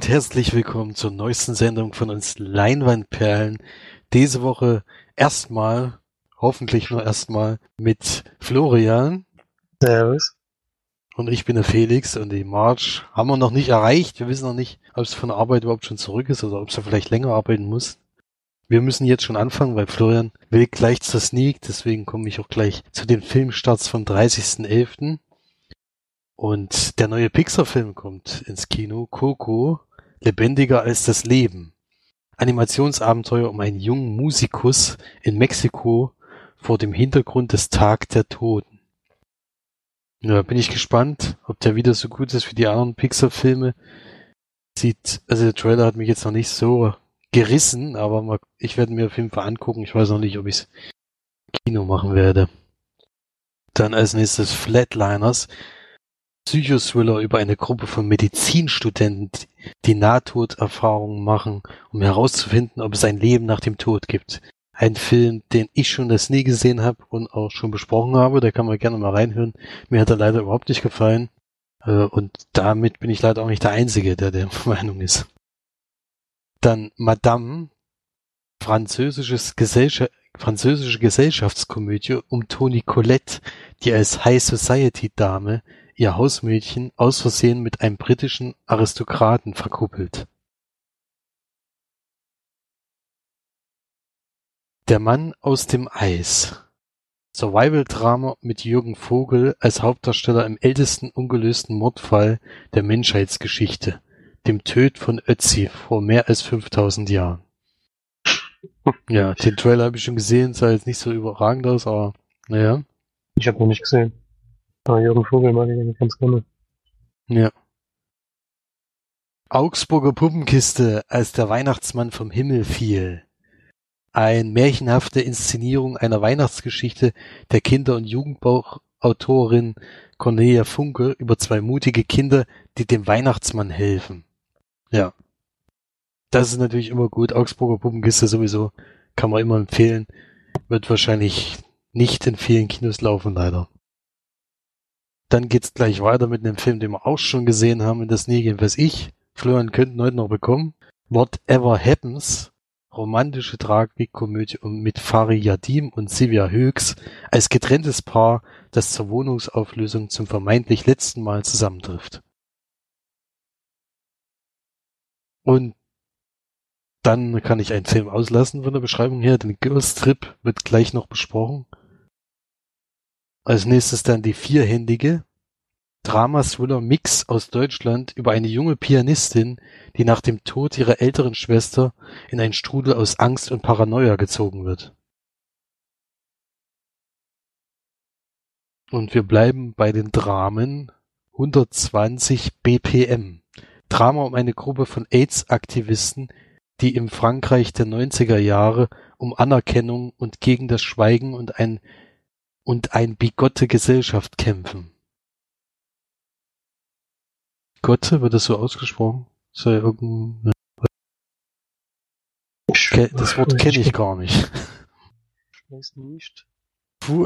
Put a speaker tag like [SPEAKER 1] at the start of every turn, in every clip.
[SPEAKER 1] Und herzlich willkommen zur neuesten Sendung von uns Leinwandperlen. Diese Woche erstmal, hoffentlich nur erstmal, mit Florian.
[SPEAKER 2] Servus.
[SPEAKER 1] Und ich bin der Felix und die March haben wir noch nicht erreicht. Wir wissen noch nicht, ob es von der Arbeit überhaupt schon zurück ist oder ob sie vielleicht länger arbeiten muss. Wir müssen jetzt schon anfangen, weil Florian will gleich zur Sneak, deswegen komme ich auch gleich zu den Filmstarts vom 30.11. Und der neue Pixar-Film kommt ins Kino, Coco, lebendiger als das Leben. Animationsabenteuer um einen jungen Musikus in Mexiko vor dem Hintergrund des Tag der Toten. Ja, bin ich gespannt, ob der wieder so gut ist wie die anderen Pixar-Filme. Sieht, also der Trailer hat mich jetzt noch nicht so gerissen, aber mal, ich werde mir auf jeden Fall angucken. Ich weiß noch nicht, ob ich es Kino machen werde. Dann als nächstes Flatliners. Psychothriller über eine Gruppe von Medizinstudenten, die Nahtoderfahrungen machen, um herauszufinden, ob es ein Leben nach dem Tod gibt. Ein Film, den ich schon das nie gesehen habe und auch schon besprochen habe, da kann man gerne mal reinhören. Mir hat er leider überhaupt nicht gefallen. Äh, und damit bin ich leider auch nicht der Einzige, der der Meinung ist. Dann Madame, französisches Gesellschaft, französische Gesellschaftskomödie um Toni Collette, die als High Society Dame ihr Hausmädchen aus Versehen mit einem britischen Aristokraten verkuppelt. Der Mann aus dem Eis Survival-Drama mit Jürgen Vogel als Hauptdarsteller im ältesten ungelösten Mordfall der Menschheitsgeschichte, dem Töd von Ötzi vor mehr als 5000 Jahren. Ja, den Trailer habe ich schon gesehen, sah jetzt nicht so überragend aus, aber naja.
[SPEAKER 2] Ich habe noch nicht gesehen. Aber Jürgen Vogel mag ich eigentlich ganz gerne.
[SPEAKER 1] Ja. Augsburger Puppenkiste, als der Weihnachtsmann vom Himmel fiel. Ein märchenhafte Inszenierung einer Weihnachtsgeschichte der Kinder- und Jugendbuchautorin Cornelia Funke über zwei mutige Kinder, die dem Weihnachtsmann helfen. Ja. Das ist natürlich immer gut. Augsburger Puppenkiste sowieso kann man immer empfehlen. Wird wahrscheinlich nicht in vielen Kinos laufen, leider. Dann geht's gleich weiter mit einem Film, den wir auch schon gesehen haben in das Nägel, was ich. Florian könnten heute noch bekommen. Whatever Happens. Romantische Tragikkomödie mit Fari Yadim und Sivia Högs als getrenntes Paar, das zur Wohnungsauflösung zum vermeintlich letzten Mal zusammentrifft. Und dann kann ich einen Film auslassen von der Beschreibung her. Den Girls Trip wird gleich noch besprochen. Als nächstes dann die vierhändige Drama-Thriller-Mix aus Deutschland über eine junge Pianistin, die nach dem Tod ihrer älteren Schwester in einen Strudel aus Angst und Paranoia gezogen wird. Und wir bleiben bei den Dramen 120 BPM. Drama um eine Gruppe von AIDS-Aktivisten, die im Frankreich der 90er Jahre um Anerkennung und gegen das Schweigen und ein und ein bigotte Gesellschaft kämpfen. Gotte, wird das so ausgesprochen? Irgendein, das Wort kenne ich gar nicht.
[SPEAKER 2] Ich weiß nicht.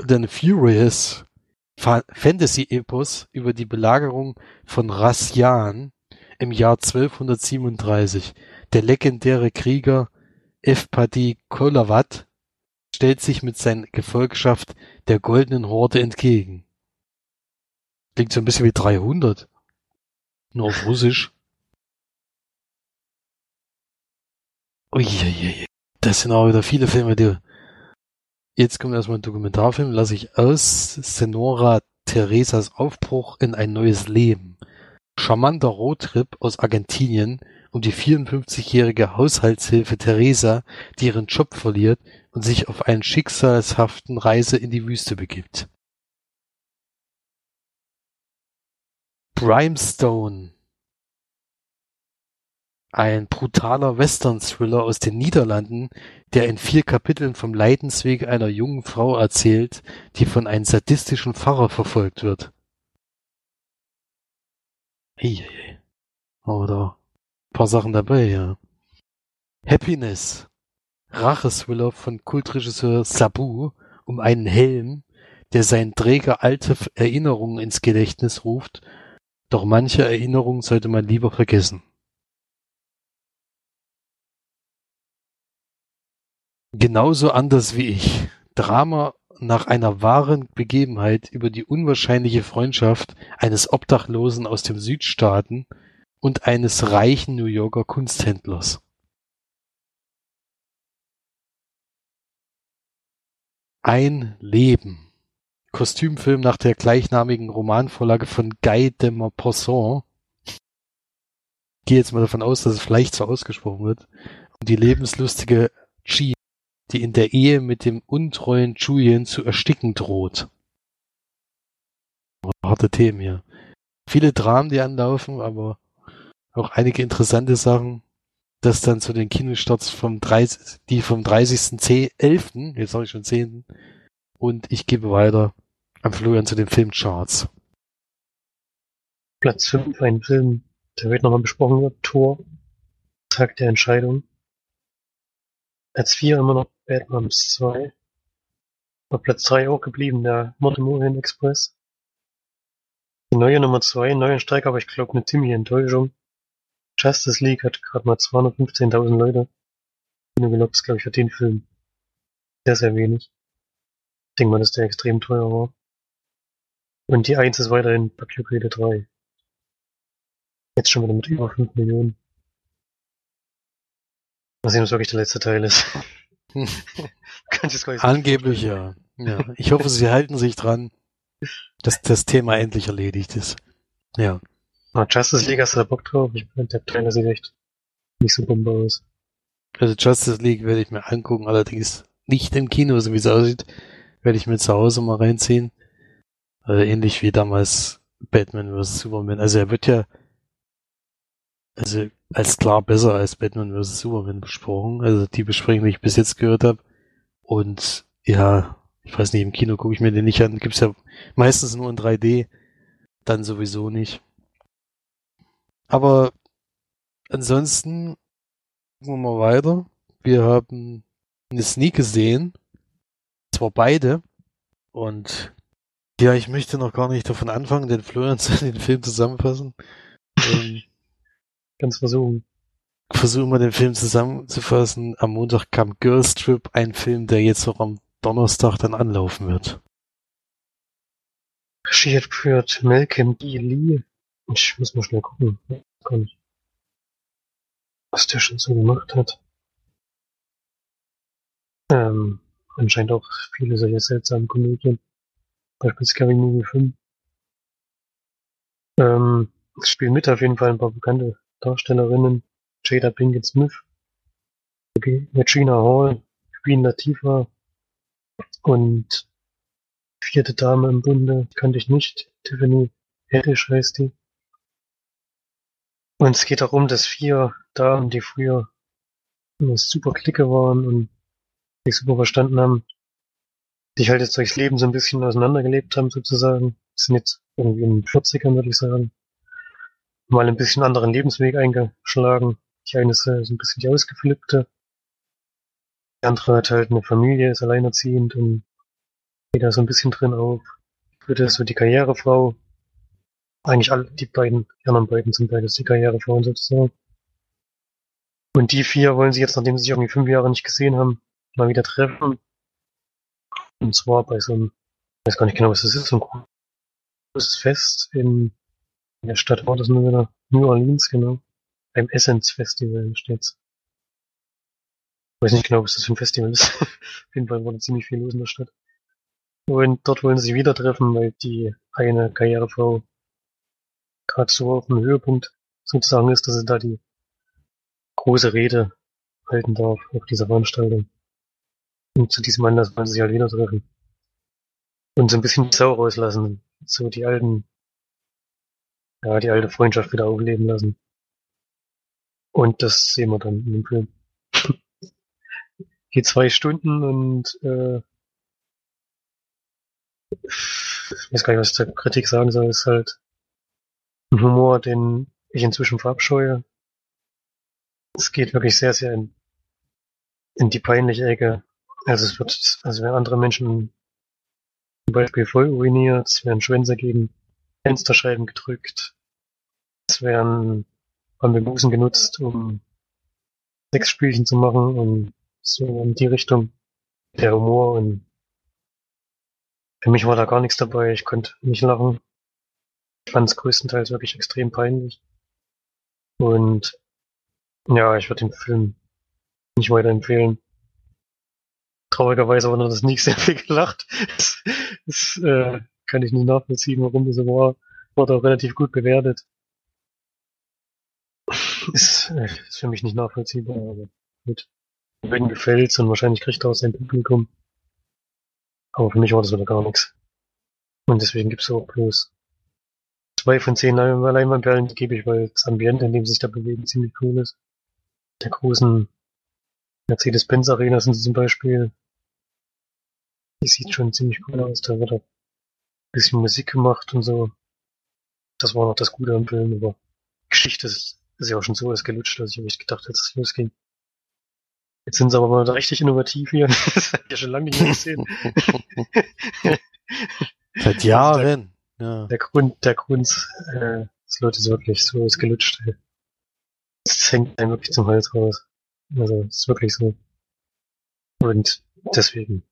[SPEAKER 1] Then Furious Fantasy-Epos über die Belagerung von Rassian im Jahr 1237. Der legendäre Krieger Evpadi Kolawat stellt sich mit seiner Gefolgschaft der Goldenen Horde entgegen. Klingt so ein bisschen wie 300. Nur auf Russisch. Uiuiui. Das sind auch wieder viele Filme, die... Jetzt kommt erstmal ein Dokumentarfilm, lasse ich aus. Senora Teresas Aufbruch in ein neues Leben. Charmanter Roadtrip aus Argentinien um die 54-jährige Haushaltshilfe Teresa, die ihren Job verliert und sich auf einen schicksalshaften Reise in die Wüste begibt. Brimstone ein brutaler Western-Thriller aus den Niederlanden, der in vier Kapiteln vom Leidensweg einer jungen Frau erzählt, die von einem sadistischen Pfarrer verfolgt wird. Hey, oh, da paar Sachen dabei, ja. Happiness. Racheswiller von Kultregisseur Sabu um einen Helm, der seinen Träger alte Erinnerungen ins Gedächtnis ruft, doch manche Erinnerungen sollte man lieber vergessen. Genauso anders wie ich. Drama nach einer wahren Begebenheit über die unwahrscheinliche Freundschaft eines Obdachlosen aus dem Südstaaten und eines reichen New Yorker Kunsthändlers. Ein Leben. Kostümfilm nach der gleichnamigen Romanvorlage von Guy de Maupassant. Ich gehe jetzt mal davon aus, dass es vielleicht so ausgesprochen wird. Und die lebenslustige Chi, die in der Ehe mit dem untreuen Julian zu ersticken droht. Harte Themen hier. Viele Dramen, die anlaufen, aber auch einige interessante Sachen. Das dann zu den Kinostarts vom 30, die vom 30.11., jetzt sage ich schon 10. Und ich gebe weiter an Florian zu den Filmcharts.
[SPEAKER 2] Platz 5, ein Film, der wird nochmal besprochen wird, Tor, Tag der Entscheidung. Platz 4 immer noch Bad Moms 2. Auf Platz 3 auch geblieben, der Mortemorian Express. Die neue Nummer 2, neuen Streik, aber ich glaube eine ziemliche Enttäuschung. Justice League hat gerade mal 215.000 Leute. Kinogelobs, glaube ich, für den Film sehr, sehr wenig. Ich denke mal, dass der extrem teuer war. Und die 1 ist weiterhin Papiergrede 3. Jetzt schon wieder mit über 5 Millionen. Mal sehen, was wirklich der letzte Teil ist.
[SPEAKER 1] Kann ich das Angeblich ja. ja. Ich hoffe, sie halten sich dran, dass das Thema endlich erledigt ist. Ja.
[SPEAKER 2] Ah, Justice League, hast du da Bock drauf? Ich finde, der Trailer sieht echt nicht so bombe aus.
[SPEAKER 1] Also Justice League werde ich mir angucken, allerdings nicht im Kino, so wie es aussieht, werde ich mir zu Hause mal reinziehen. Also ähnlich wie damals Batman vs. Superman. Also er wird ja also als klar besser als Batman vs. Superman besprochen. Also die Besprechung, die ich bis jetzt gehört habe. Und ja, ich weiß nicht, im Kino gucke ich mir den nicht an. Gibt's ja meistens nur in 3D. Dann sowieso nicht. Aber ansonsten gucken wir mal weiter. Wir haben eine Sneak gesehen. Zwar beide. Und ja, ich möchte noch gar nicht davon anfangen, den Florian den Film zusammenfassen. ähm,
[SPEAKER 2] Ganz versuchen.
[SPEAKER 1] Versuchen wir den Film zusammenzufassen. Am Montag kam Girls Trip, ein Film, der jetzt auch am Donnerstag dann anlaufen wird.
[SPEAKER 2] Regie hat geführt Malcolm D. Lee. Ich muss mal schnell gucken. Was der schon so gemacht hat. Ähm, anscheinend auch viele solche seltsamen Komödien. Beispielsweise Scary Movie 5. Ähm, es spielen mit auf jeden Fall ein paar bekannte Darstellerinnen. Jada Pinkett Smith, Regina Hall, Queen Latifah und vierte Dame im Bunde kannte ich nicht. Tiffany Haddish heißt die. Und es geht darum, dass vier Damen, die früher eine super Clique waren und sich super verstanden haben, sich halt jetzt durchs Leben so ein bisschen auseinandergelebt haben sozusagen. sind jetzt irgendwie in den 40ern, würde ich sagen. Mal ein bisschen anderen Lebensweg eingeschlagen. Die eine ist äh, so ein bisschen die Ausgeflippte. Die andere hat halt eine Familie, ist alleinerziehend und geht da so ein bisschen drin auf. Ist so die Karrierefrau. Eigentlich alle, die beiden, die anderen beiden sind beides die Karrierefrauen sozusagen. Und die vier wollen sich jetzt, nachdem sie sich irgendwie fünf Jahre nicht gesehen haben, mal wieder treffen. Und zwar bei so einem, ich weiß gar nicht genau, was das ist, so ein großes Fest in, in der Stadt war das nur wieder New Orleans, genau. Beim Essence Festival steht's. Ich weiß nicht genau, was das für ein Festival ist. Auf jeden Fall war da ziemlich viel los in der Stadt. Und dort wollen sie sich wieder treffen, weil die eine Karrierefrau gerade so auf dem Höhepunkt sozusagen ist, dass sie da die große Rede halten darf auf dieser Veranstaltung. Und zu diesem Anlass wollen sie sich halt wieder treffen. Und so ein bisschen die Sau rauslassen. So die alten, ja, die alte Freundschaft wieder aufleben lassen. Und das sehen wir dann dem Film. Geht zwei Stunden und äh, ich weiß gar nicht, was ich zur Kritik sagen soll, ist halt Humor, den ich inzwischen verabscheue. Es geht wirklich sehr, sehr in, in die peinliche Ecke. Also es wird, also wenn andere Menschen zum Beispiel voll uriniert, es werden Schwänze gegen Fensterscheiben gedrückt, es werden Bambusen genutzt, um Sexspielchen zu machen und So in die Richtung. Der Humor und für mich war da gar nichts dabei. Ich konnte nicht lachen. Ich fand es größtenteils wirklich extrem peinlich. Und ja, ich würde den Film nicht weiterempfehlen. Traurigerweise wurde das nicht sehr viel gelacht. Das, das äh, kann ich nicht nachvollziehen, warum das so war. Wurde auch relativ gut bewertet. Ist, äh, ist für mich nicht nachvollziehbar, aber gut. Wegen gefällt's und wahrscheinlich kriegt er auch sein Publikum. Aber für mich war das wieder gar nichts. Und deswegen gibt's auch bloß zwei von zehn Leinwandperlen, gebe ich, weil das Ambiente, in dem sie sich da bewegen, ziemlich cool ist. Der großen Mercedes-Benz Arena sind sie zum Beispiel. Die sieht schon ziemlich cool aus. Da wird auch ein bisschen Musik gemacht und so. Das war noch das Gute am Film, aber Geschichte ist, ist ja auch schon so alles gelutscht, dass ich nicht gedacht hätte, dass es losging. Jetzt sind sie aber mal richtig innovativ hier. Das ich ja schon lange nicht gesehen.
[SPEAKER 1] Seit Jahren. Ja.
[SPEAKER 2] Der Grund, der Grund, äh, das Leute ist wirklich so ist gelutscht. Es hängt einem wirklich zum Hals raus. Also, es ist wirklich so. Und deswegen,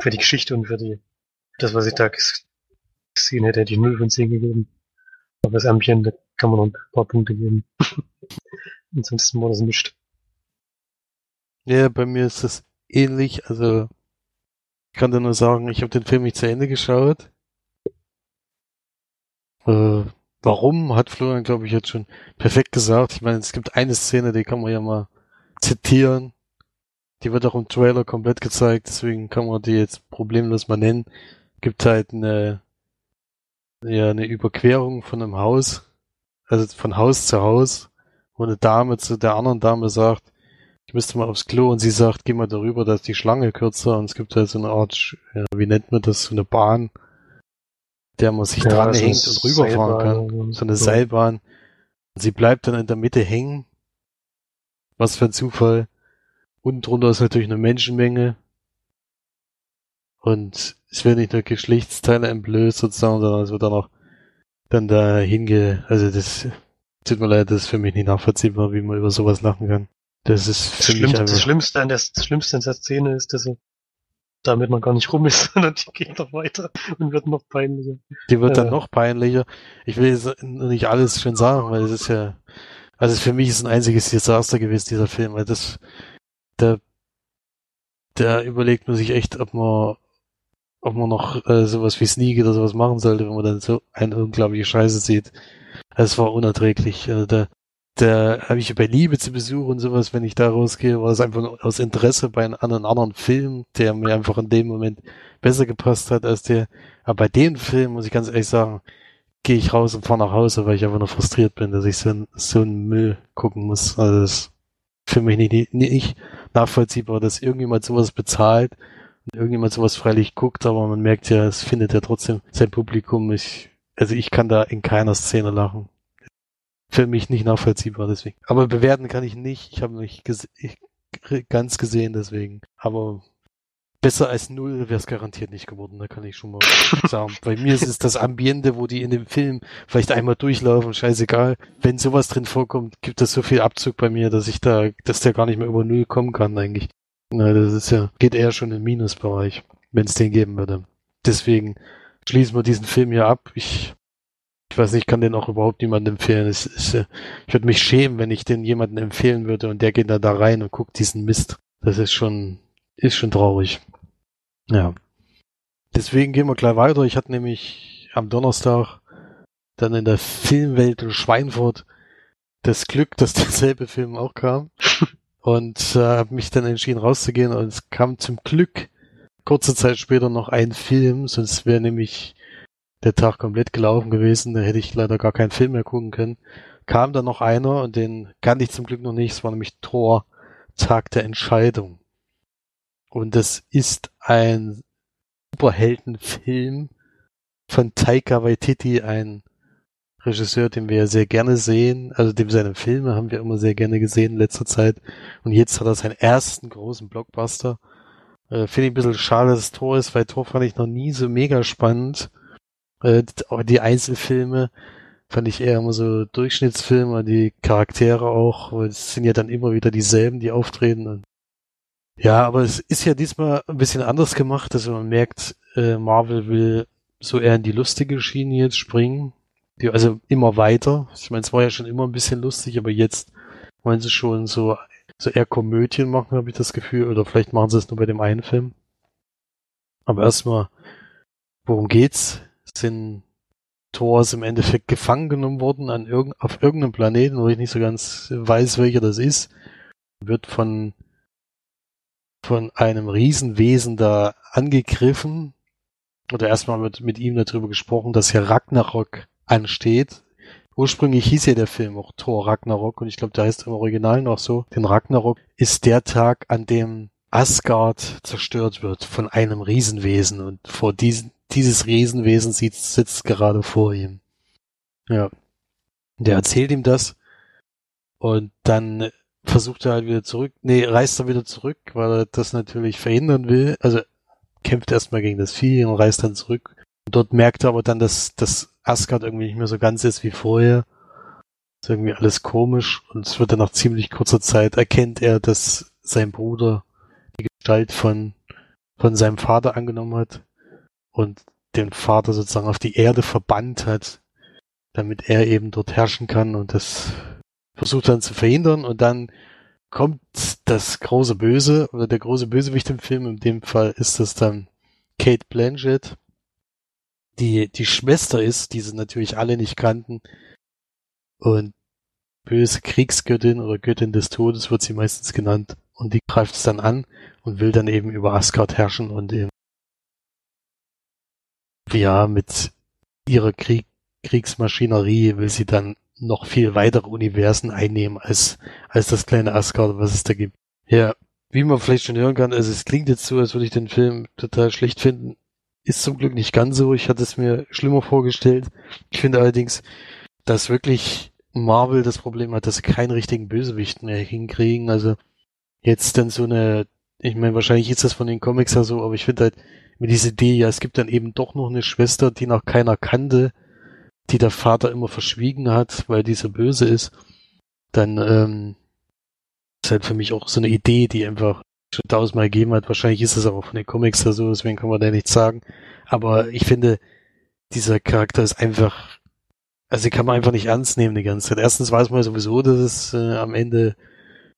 [SPEAKER 2] für die Geschichte und für die, das, was ich da gesehen hätte, hätte ich 0 von 10 gegeben. Aber das Ambiente kann man noch ein paar Punkte geben. Ansonsten war das nicht.
[SPEAKER 1] Ja, bei mir ist das ähnlich. Also, ich kann dir nur sagen, ich habe den Film nicht zu Ende geschaut. Äh, warum, hat Florian, glaube ich, jetzt schon perfekt gesagt. Ich meine, es gibt eine Szene, die kann man ja mal zitieren. Die wird auch im Trailer komplett gezeigt, deswegen kann man die jetzt problemlos mal nennen. Gibt halt eine, ja, eine Überquerung von einem Haus, also von Haus zu Haus, wo eine Dame zu der anderen Dame sagt, ich müsste mal aufs Klo und sie sagt, geh mal darüber, da ist die Schlange kürzer und es gibt halt so eine Art, ja, wie nennt man das, so eine Bahn, der man sich
[SPEAKER 2] Ja,
[SPEAKER 1] dranhängt
[SPEAKER 2] so
[SPEAKER 1] und rüberfahren
[SPEAKER 2] Seilbahn
[SPEAKER 1] kann.
[SPEAKER 2] und
[SPEAKER 1] So eine
[SPEAKER 2] so.
[SPEAKER 1] Seilbahn. Und sie bleibt dann in der Mitte hängen. Was für ein Zufall. Unten drunter ist natürlich eine Menschenmenge. Und es werden nicht nur Geschlechtsteile entblößt sozusagen, sondern es wird dann auch dann da hinge, also das tut mir leid, das ist für mich nicht nachvollziehbar, wie man über sowas lachen kann. Das ist
[SPEAKER 2] Das,
[SPEAKER 1] für mich
[SPEAKER 2] Schlimmste,
[SPEAKER 1] einfach,
[SPEAKER 2] das, Schlimmste an der, das Schlimmste an der Szene ist, dass er damit man gar nicht rum ist, sondern die geht noch weiter und wird noch peinlicher.
[SPEAKER 1] die wird dann
[SPEAKER 2] äh,
[SPEAKER 1] noch peinlicher. Ich will jetzt nicht alles schon sagen, weil es ist ja, also für mich ist ein einziges Desaster gewesen, dieser Film, weil das, da, da überlegt man sich echt, ob man, ob man noch äh, sowas wie Sneak oder sowas machen sollte, wenn man dann so eine unglaubliche Scheiße sieht. Es war unerträglich. Also da, da habe ich bei Liebe zu Besuch und sowas, wenn ich da rausgehe, war es einfach aus Interesse bei einem, an einem anderen Film, der mir einfach in dem Moment besser gepasst hat als der. Aber bei dem Film, muss ich ganz ehrlich sagen, gehe ich raus und fahre nach Hause, weil ich einfach nur frustriert bin, dass ich so, ein, so einen Müll gucken muss. Also das ist für mich nicht, nicht nachvollziehbar, dass irgendjemand sowas bezahlt und irgendjemand sowas freilich guckt, aber man merkt ja, es findet ja trotzdem sein Publikum. Ich, also ich kann da in keiner Szene lachen. Für mich nicht nachvollziehbar, deswegen. Aber bewerten kann ich nicht. Ich habe nicht gese ich, ganz gesehen, deswegen. Aber besser als null wäre es garantiert nicht geworden, da kann ich schon mal sagen. Bei mir ist es das Ambiente, wo die in dem Film vielleicht einmal durchlaufen, scheißegal. Wenn sowas drin vorkommt, gibt es so viel Abzug bei mir, dass ich da, dass der gar nicht mehr über null kommen kann eigentlich. Na, das ist ja, geht eher schon im Minusbereich, wenn es den geben würde. Deswegen schließen wir diesen Film hier ab. Ich, ich weiß nicht, ich kann den auch überhaupt niemandem empfehlen. Es ist, äh, ich würde mich schämen, wenn ich den jemandem empfehlen würde und der geht dann da rein und guckt diesen Mist. Das ist schon, ist schon traurig. Ja. Deswegen gehen wir gleich weiter. Ich hatte nämlich am Donnerstag dann in der Filmwelt in Schweinfurt das Glück, dass derselbe Film auch kam. Und äh, habe mich dann entschieden rauszugehen und es kam zum Glück kurze Zeit später noch ein Film, sonst wäre nämlich der Tag komplett gelaufen gewesen, da hätte ich leider gar keinen Film mehr gucken können. Kam dann noch einer und den kannte ich zum Glück noch nicht, es war nämlich Tor Tag der Entscheidung. Und das ist ein Superheldenfilm von Taika Waititi, ein Regisseur, den wir sehr gerne sehen, also dem seine Filme haben wir immer sehr gerne gesehen in letzter Zeit. Und jetzt hat er seinen ersten großen Blockbuster. Äh, Finde ich ein bisschen schade, dass Tor ist, weil Tor fand ich noch nie so mega spannend. Äh, die Einzelfilme fand ich eher immer so Durchschnittsfilme, die Charaktere auch, weil es sind ja dann immer wieder dieselben, die auftreten. Ja, aber es ist ja diesmal ein bisschen anders gemacht, dass man merkt, äh, Marvel will so eher in die lustige Schiene jetzt springen. Also immer weiter. Ich meine, es war ja schon immer ein bisschen lustig, aber jetzt wollen sie schon so, so eher Komödien machen, habe ich das Gefühl. Oder vielleicht machen sie es nur bei dem einen Film. Aber erstmal, worum geht's? Sind Thor ist im Endeffekt gefangen genommen worden an irgend, auf irgendeinem Planeten, wo ich nicht so ganz weiß, welcher das ist. Wird von von einem Riesenwesen da angegriffen. Oder erstmal mit, mit ihm darüber gesprochen, dass ja Ragnarok ansteht. Ursprünglich hieß ja der Film auch Thor Ragnarok und ich glaube, der heißt im Original noch so. Denn Ragnarok ist der Tag, an dem Asgard zerstört wird von einem Riesenwesen und vor diesen, dieses Riesenwesen sitzt, sitzt gerade vor ihm. Ja. Der erzählt ihm das und dann versucht er halt wieder zurück, nee, reist er wieder zurück, weil er das natürlich verhindern will. Also kämpft erstmal gegen das Vieh und reist dann zurück. Und dort merkt er aber dann, dass, dass Asgard irgendwie nicht mehr so ganz ist wie vorher. Ist irgendwie alles komisch und es wird dann nach ziemlich kurzer Zeit erkennt er, dass sein Bruder die Gestalt von, von seinem Vater angenommen hat und den Vater sozusagen auf die Erde verbannt hat, damit er eben dort herrschen kann und das versucht dann zu verhindern. Und dann kommt das große Böse oder der große Bösewicht im Film, in dem Fall ist das dann Kate Blanchett, die die Schwester ist, die sie natürlich alle nicht kannten. Und böse Kriegsgöttin oder Göttin des Todes wird sie meistens genannt. Und die greift es dann an und will dann eben über Asgard herrschen und eben ja mit ihrer Krieg Kriegsmaschinerie will sie dann noch viel weitere Universen einnehmen als, als das kleine Asgard, was es da gibt. Ja, wie man vielleicht schon hören kann, also es klingt jetzt so, als würde ich den Film total schlecht finden. Ist zum Glück nicht ganz so. Ich hatte es mir schlimmer vorgestellt. Ich finde allerdings, dass wirklich Marvel das Problem hat, dass sie keinen richtigen Bösewicht mehr hinkriegen. Also jetzt dann so eine, ich meine, wahrscheinlich ist das von den Comics ja so, aber ich finde halt mit dieser Idee, ja, es gibt dann eben doch noch eine Schwester, die noch keiner kannte, die der Vater immer verschwiegen hat, weil dieser böse ist, dann ähm, ist halt für mich auch so eine Idee, die einfach schon tausendmal gegeben hat. Wahrscheinlich ist es aber von den Comics da so, deswegen kann man da nichts sagen. Aber ich finde, dieser Charakter ist einfach, also den kann man einfach nicht ernst nehmen die ganze Zeit. Erstens weiß man sowieso, dass es äh, am Ende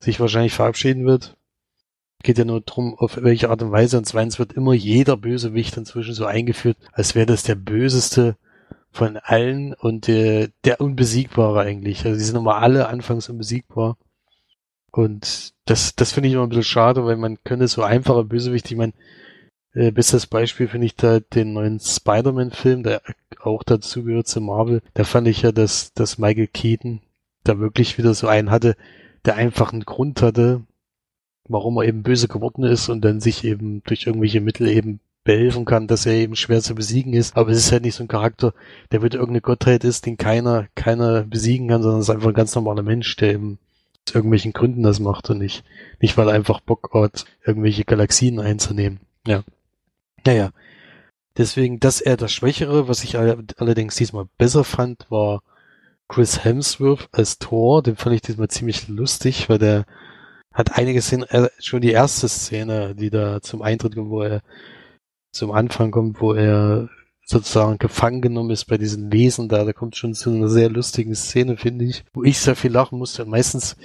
[SPEAKER 1] sich wahrscheinlich verabschieden wird. Geht ja nur drum, auf welche Art und Weise. Und zweitens wird immer jeder Bösewicht inzwischen so eingeführt, als wäre das der böseste von allen und der, der Unbesiegbare eigentlich. Also die sind immer alle anfangs unbesiegbar. Und das, das finde ich immer ein bisschen schade, weil man könnte so einfache Bösewichte, ich meine, äh, bestes Beispiel finde ich da den neuen Spider-Man-Film, der auch dazu gehört zu Marvel. Da fand ich ja, dass, dass Michael Keaton da wirklich wieder so einen hatte, der einfach einen Grund hatte, warum er eben böse geworden ist und dann sich eben durch irgendwelche Mittel eben behelfen kann, dass er eben schwer zu besiegen ist. Aber es ist halt nicht so ein Charakter, der wird irgendeine Gottheit ist, den keiner, keiner besiegen kann, sondern es ist einfach ein ganz normaler Mensch, der eben aus irgendwelchen Gründen das macht und nicht, nicht weil er einfach Bock hat, irgendwelche Galaxien einzunehmen. Ja. Naja. Deswegen, dass er das Schwächere, was ich allerdings diesmal besser fand, war Chris Hemsworth als Thor. Den fand ich diesmal ziemlich lustig, weil der hat einige Szenen, äh, schon die erste Szene, die da zum Eintritt kommt, wo er zum Anfang kommt, wo er sozusagen gefangen genommen ist bei diesen Wesen da. Da kommt schon zu einer sehr lustigen Szene, finde ich, wo ich sehr viel lachen musste. Und meistens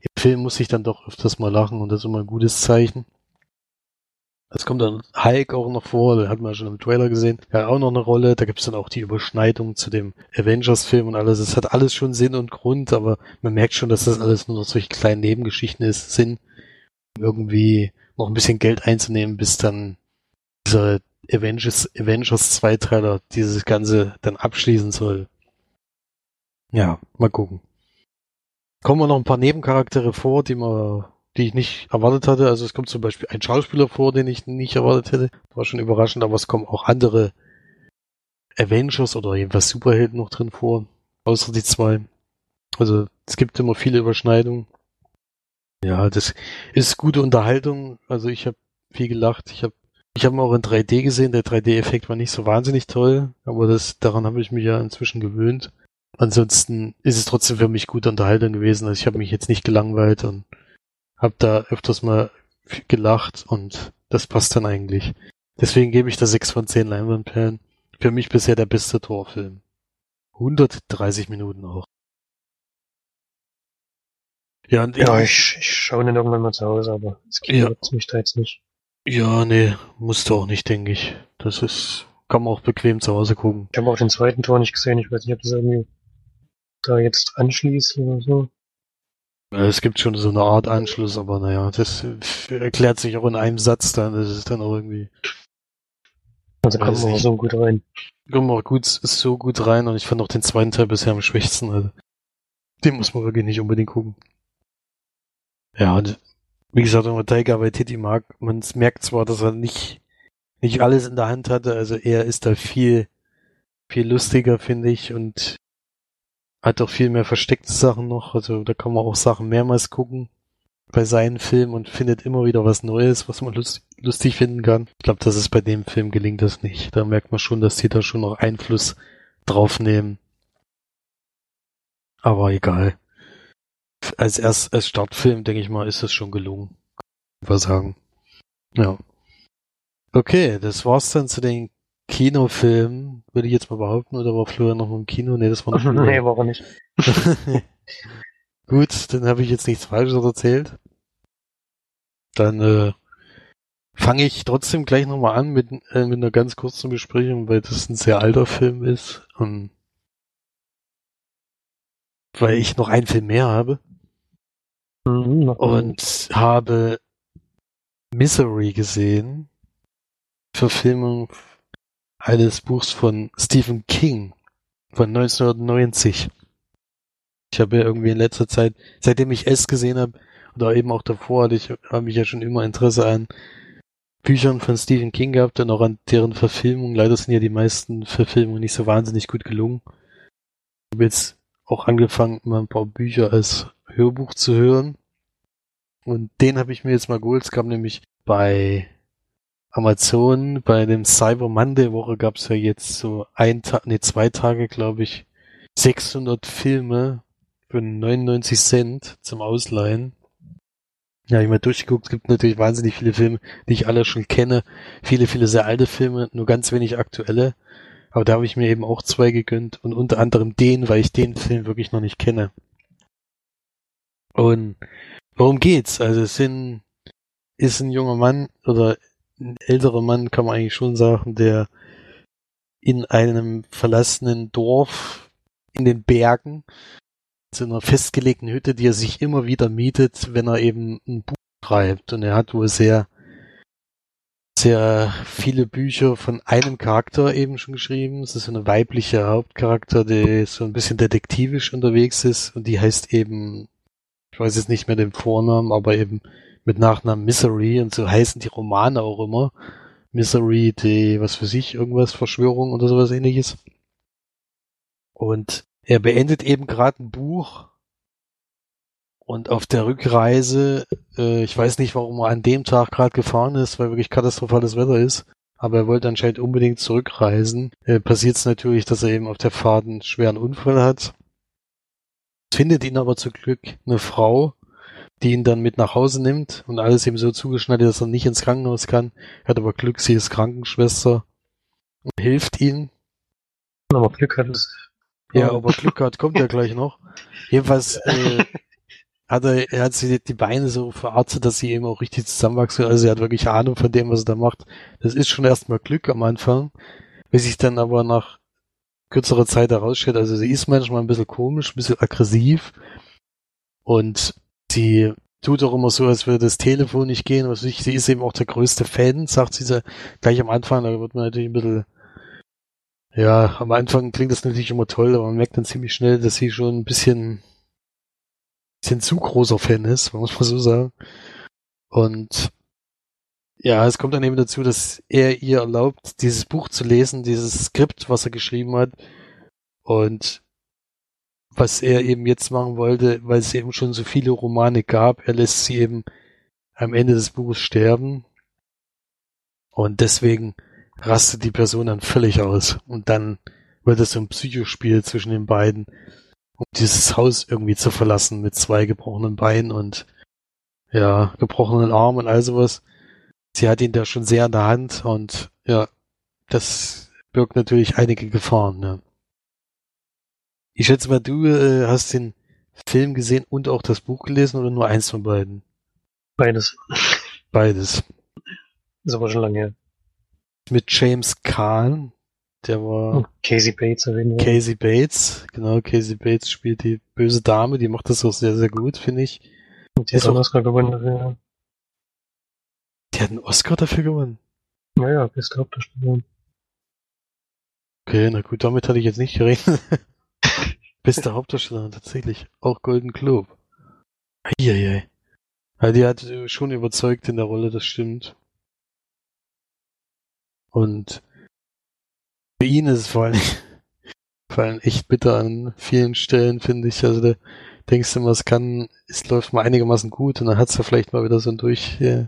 [SPEAKER 1] im Film muss ich dann doch öfters mal lachen und das ist immer ein gutes Zeichen. Es kommt dann Hulk auch noch vor, den hat man schon im Trailer gesehen. Hat auch noch eine Rolle. Da gibt es dann auch die Überschneidung zu dem Avengers-Film und alles. Es hat alles schon Sinn und Grund, aber man merkt schon, dass das alles nur noch solche kleinen Nebengeschichten ist, sind, um irgendwie noch ein bisschen Geld einzunehmen, bis dann dieser Avengers, Avengers Zweiteiler dieses Ganze dann abschließen soll. Ja, mal gucken. Kommen wir noch ein paar Nebencharaktere vor, die man, die ich nicht erwartet hatte. Also es kommt zum Beispiel ein Schauspieler vor, den ich nicht erwartet hätte. War schon überraschend, aber es kommen auch andere Avengers oder jedenfalls Superhelden noch drin vor. Außer die zwei. Also es gibt immer viele Überschneidungen. Ja, das ist gute Unterhaltung. Also ich habe viel gelacht. Ich habe ich ihn auch in 3D gesehen. Der 3D-Effekt war nicht so wahnsinnig toll, aber das, daran habe ich mich ja inzwischen gewöhnt. Ansonsten ist es trotzdem für mich gute Unterhaltung gewesen. Also ich habe mich jetzt nicht gelangweilt und habe da öfters mal gelacht und das passt dann eigentlich. Deswegen gebe ich da 6 von 10 Leinwandperlen. Für mich bisher der beste Torfilm. 130 Minuten auch.
[SPEAKER 2] Ja, ja ich, ich schaue den irgendwann mal zu Hause, aber es geht ja. mich da jetzt nicht.
[SPEAKER 1] Ja, nee, musst du auch nicht, denke ich. Das ist, kann man auch bequem zu Hause gucken.
[SPEAKER 2] Ich habe auch den zweiten Tor nicht gesehen. Ich weiß nicht, ob das irgendwie da jetzt anschließt oder so.
[SPEAKER 1] Es gibt schon so eine Art Anschluss, aber naja, das erklärt sich auch in einem Satz dann. Das ist dann auch irgendwie.
[SPEAKER 2] Also kommt man auch so gut rein.
[SPEAKER 1] Kommt man auch gut, so gut rein und ich fand auch den zweiten Teil bisher am schwächsten. Also den muss man wirklich nicht unbedingt gucken. Ja, und wie gesagt, wenn man Taika Waititi mag, man merkt zwar, dass er nicht, nicht alles in der Hand hatte, also er ist da viel, viel lustiger, finde ich, und hat auch viel mehr versteckte Sachen noch. Also da kann man auch Sachen mehrmals gucken bei seinen Filmen und findet immer wieder was Neues, was man lust, lustig finden kann. Ich glaube, das ist bei dem Film gelingt das nicht. Da merkt man schon, dass die da schon noch Einfluss drauf nehmen. Aber egal. Als erst als Startfilm, denke ich mal, ist das schon gelungen. Was sagen. Ja. Okay, das war's dann zu den Kinofilm, würde ich jetzt mal behaupten, oder war Florian noch im Kino? Nee, das war
[SPEAKER 2] noch Nee, war er nicht.
[SPEAKER 1] Gut, dann habe ich jetzt nichts Falsches erzählt. Dann äh, fange ich trotzdem gleich nochmal an mit, äh, mit einer ganz kurzen Besprechung, weil das ein sehr alter Film ist und weil ich noch einen Film mehr habe. Mhm, und habe Misery gesehen. Verfilmung eines Buchs von Stephen King von 1990. Ich habe ja irgendwie in letzter Zeit, seitdem ich es gesehen habe, oder eben auch davor, hatte ich, habe ich ja schon immer Interesse an Büchern von Stephen King gehabt und auch an deren Verfilmung. Leider sind ja die meisten Verfilmungen nicht so wahnsinnig gut gelungen. Ich habe jetzt auch angefangen, mal ein paar Bücher als Hörbuch zu hören. Und den habe ich mir jetzt mal geholt. Es gab nämlich bei Amazon bei dem Cyber Monday Woche gab es ja jetzt so ein Tag, nee, zwei Tage, glaube ich, 600 Filme für 99 Cent zum Ausleihen. Ja, ich mal durchgeguckt, es gibt natürlich wahnsinnig viele Filme, die ich alle schon kenne. Viele, viele sehr alte Filme, nur ganz wenig aktuelle. Aber da habe ich mir eben auch zwei gegönnt und unter anderem den, weil ich den Film wirklich noch nicht kenne. Und worum geht's? Also es sind, ist ein junger Mann oder älterer Mann, kann man eigentlich schon sagen, der in einem verlassenen Dorf in den Bergen zu einer festgelegten Hütte, die er sich immer wieder mietet, wenn er eben ein Buch schreibt. Und er hat wohl sehr, sehr viele Bücher von einem Charakter eben schon geschrieben. Es ist eine weibliche Hauptcharakter, die so ein bisschen detektivisch unterwegs ist und die heißt eben, ich weiß jetzt nicht mehr den Vornamen, aber eben mit Nachnamen Misery und so heißen die Romane auch immer. Misery, die, was für sich, irgendwas, Verschwörung oder sowas ähnliches. Und er beendet eben gerade ein Buch und auf der Rückreise, äh, ich weiß nicht, warum er an dem Tag gerade gefahren ist, weil wirklich katastrophales Wetter ist, aber er wollte anscheinend unbedingt zurückreisen. Äh, Passiert es natürlich, dass er eben auf der Fahrt einen schweren Unfall hat. Findet ihn aber zum Glück eine Frau, die ihn dann mit nach Hause nimmt und alles ihm so zugeschneidet, dass er nicht ins Krankenhaus kann. Er hat aber Glück, sie ist Krankenschwester und hilft ihm.
[SPEAKER 2] Aber Glück hat es.
[SPEAKER 1] Ja, aber Glück hat, kommt ja gleich noch. Jedenfalls äh, hat er, er hat sie die Beine so verarztet, dass sie eben auch richtig zusammenwachsen. Also er hat wirklich Ahnung von dem, was er da macht. Das ist schon erstmal Glück am Anfang, bis sich dann aber nach kürzerer Zeit herausstellt, also sie ist manchmal ein bisschen komisch, ein bisschen aggressiv und sie tut auch immer so, als würde das Telefon nicht gehen. Was ich, sie ist eben auch der größte Fan, sagt sie gleich am Anfang. Da wird man natürlich ein bisschen, ja, am Anfang klingt das natürlich immer toll, aber man merkt dann ziemlich schnell, dass sie schon ein bisschen, bisschen zu großer Fan ist, muss man so sagen. Und ja, es kommt dann eben dazu, dass er ihr erlaubt, dieses Buch zu lesen, dieses Skript, was er geschrieben hat. Und was er eben jetzt machen wollte, weil es eben schon so viele Romane gab. Er lässt sie eben am Ende des Buches sterben. Und deswegen rastet die Person dann völlig aus. Und dann wird es so ein Psychospiel zwischen den beiden, um dieses Haus irgendwie zu verlassen mit zwei gebrochenen Beinen und ja, gebrochenen Arm und all sowas. Sie hat ihn da schon sehr in der Hand und ja, das birgt natürlich einige Gefahren. Ja. Ich schätze mal, du äh, hast den Film gesehen und auch das Buch gelesen oder nur eins von beiden?
[SPEAKER 2] Beides.
[SPEAKER 1] Beides.
[SPEAKER 2] Ist aber schon lange her.
[SPEAKER 1] Mit James Kahn, der war.
[SPEAKER 2] Und Casey Bates erwähnt.
[SPEAKER 1] Casey Bates, genau, Casey Bates spielt die böse Dame, die macht das auch sehr, sehr gut, finde ich.
[SPEAKER 2] Und die hat einen Oscar gewonnen dafür.
[SPEAKER 1] Die hat einen Oscar dafür gewonnen?
[SPEAKER 2] Naja, beste Hauptdarstellerin.
[SPEAKER 1] Okay, na gut, damit hatte ich jetzt nicht gerechnet. beste Hauptdarstellerin, tatsächlich. Auch Golden Globe. Eieiei. Ja, die hat schon überzeugt in der Rolle, das stimmt. Und für ihn ist es vor allem, vor allem echt bitter an vielen Stellen, finde ich. Also da denkst du immer, es kann, es läuft mal einigermaßen gut und dann hat es ja vielleicht mal wieder so ein Durch, äh,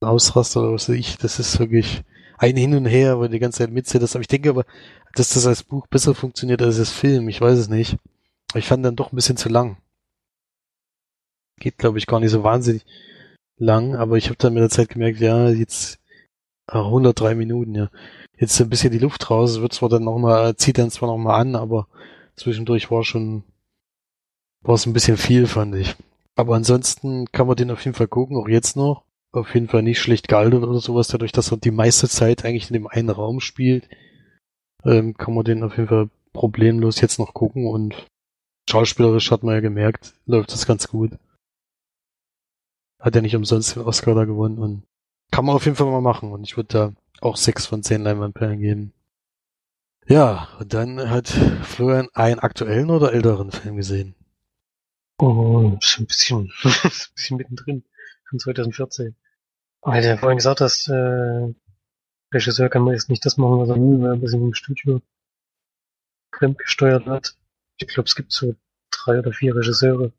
[SPEAKER 1] ein Ausraster oder was weiß ich. Das ist wirklich ein Hin und Her, wo du die ganze Zeit mitzählt Aber ich denke aber, dass das als Buch besser funktioniert als das Film. Ich weiß es nicht. Ich fand dann doch ein bisschen zu lang. Geht, glaube ich, gar nicht so wahnsinnig lang, aber ich habe dann mit der Zeit gemerkt, ja, jetzt 103 Minuten, ja. Jetzt ein bisschen die Luft raus, wird zwar dann noch mal, zieht dann zwar noch mal an, aber zwischendurch war schon, war es ein bisschen viel, fand ich. Aber ansonsten kann man den auf jeden Fall gucken, auch jetzt noch. Auf jeden Fall nicht schlecht gealtert oder sowas, dadurch, dass er die meiste Zeit eigentlich in dem einen Raum spielt, ähm, kann man den auf jeden Fall problemlos jetzt noch gucken und schauspielerisch hat man ja gemerkt, läuft das ganz gut. Hat ja nicht umsonst den Oscar da gewonnen und kann man auf jeden Fall mal machen und ich würde da auch sechs von zehn Leinwandperlen geben. Ja, und dann hat Florian einen aktuellen oder älteren Film gesehen.
[SPEAKER 2] Oh, ist ein bisschen, ein bisschen mittendrin. Von 2014. Weil du ja vorhin gesagt hast, äh, Regisseur kann man jetzt nicht das machen, was er will, weil er ein bisschen im Studio fremd gesteuert hat. Ich glaube, es gibt so drei oder vier Regisseure,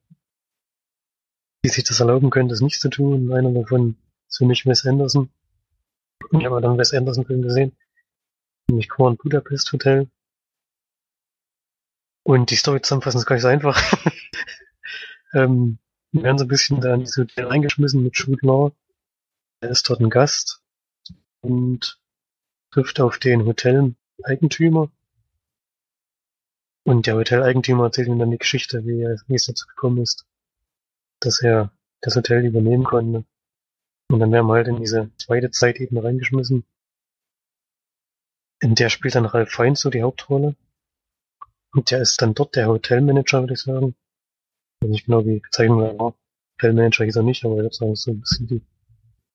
[SPEAKER 2] die sich das erlauben können, das nicht zu tun. Einer davon ist für mich Wes Anderson. Ich habe dann Wes Anderson Film gesehen. Nämlich Korn Budapest Hotel. Und die Story zusammenfassen ist gar nicht so einfach. ähm, wir werden so ein bisschen da in dieses Hotel reingeschmissen mit Jude Law. Er ist dort ein Gast und trifft auf den Hotel-Eigentümer. Und der Hoteleigentümer erzählt ihm dann die Geschichte, wie, er, wie es dazu gekommen ist, dass er das Hotel übernehmen konnte. Und dann werden wir halt in diese zweite Zeitebene reingeschmissen. In der spielt dann Ralf Feins so die Hauptrolle. Und der ist dann dort der Hotelmanager, würde ich sagen. Ich weiß nicht genau, wie die Bezeichnung war. Hotelmanager hieß er nicht, aber ich würde sagen, so ein bisschen die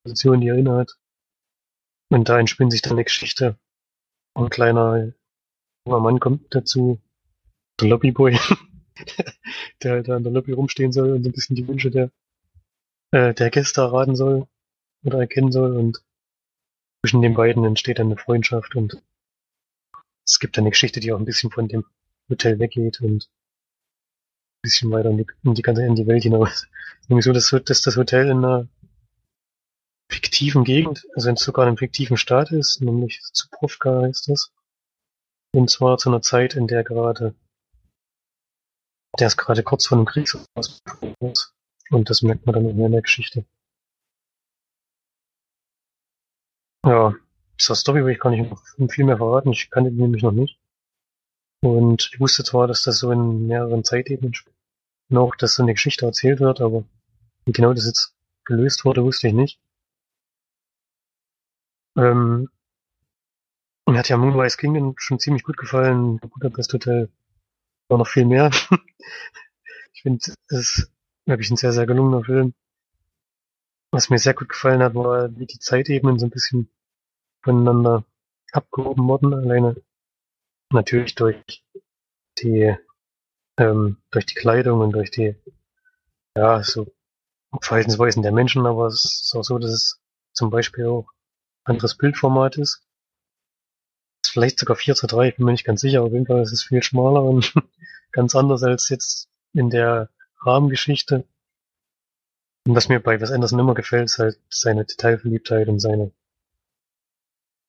[SPEAKER 2] Position, die er innehat. Und da entspinnt sich dann eine Geschichte. Ein kleiner junger Mann kommt dazu, der Lobbyboy, der halt da in der Lobby rumstehen soll und so ein bisschen die Wünsche der, äh, der Gäste erraten soll oder erkennen soll und zwischen den beiden entsteht dann eine Freundschaft und es gibt eine Geschichte, die auch ein bisschen von dem Hotel weggeht und ein bisschen weiter in die, in die ganze in die Welt hinaus. Nämlich so, dass, dass das Hotel in einer fiktiven Gegend, also in sogar einem fiktiven Staat ist, nämlich Zubrovka heißt das. Und zwar zu einer Zeit, in der gerade der ist gerade kurz vor einem Kriegsausbruch und das merkt man dann in der Geschichte. Ja, zur Story will ich gar nicht noch viel mehr verraten. Ich kannte die nämlich noch nicht. Und ich wusste zwar, dass das so in mehreren Zeitebenen spielt. Auch, dass so eine Geschichte erzählt wird, aber wie genau das jetzt gelöst wurde, wusste ich nicht. Ähm, mir hat ja Moonrise Kingdom schon ziemlich gut gefallen. Budapest Hotel war noch viel mehr. ich finde, es ist wirklich ein sehr, sehr gelungener Film. Was mir sehr gut gefallen hat, war, wie die Zeitebenen so ein bisschen voneinander abgehoben wurden. Alleine natürlich durch die, ähm, durch die Kleidung und durch die, ja, so Verhaltensweisen der Menschen, aber es ist auch so, dass es zum Beispiel auch anderes Bildformat ist. ist vielleicht sogar 4 zu 3, ich bin mir nicht ganz sicher, auf jeden Fall ist es viel schmaler und ganz anders als jetzt in der Rahmengeschichte. Und was mir bei Wes Anderson immer gefällt, ist halt seine Detailverliebtheit und seine.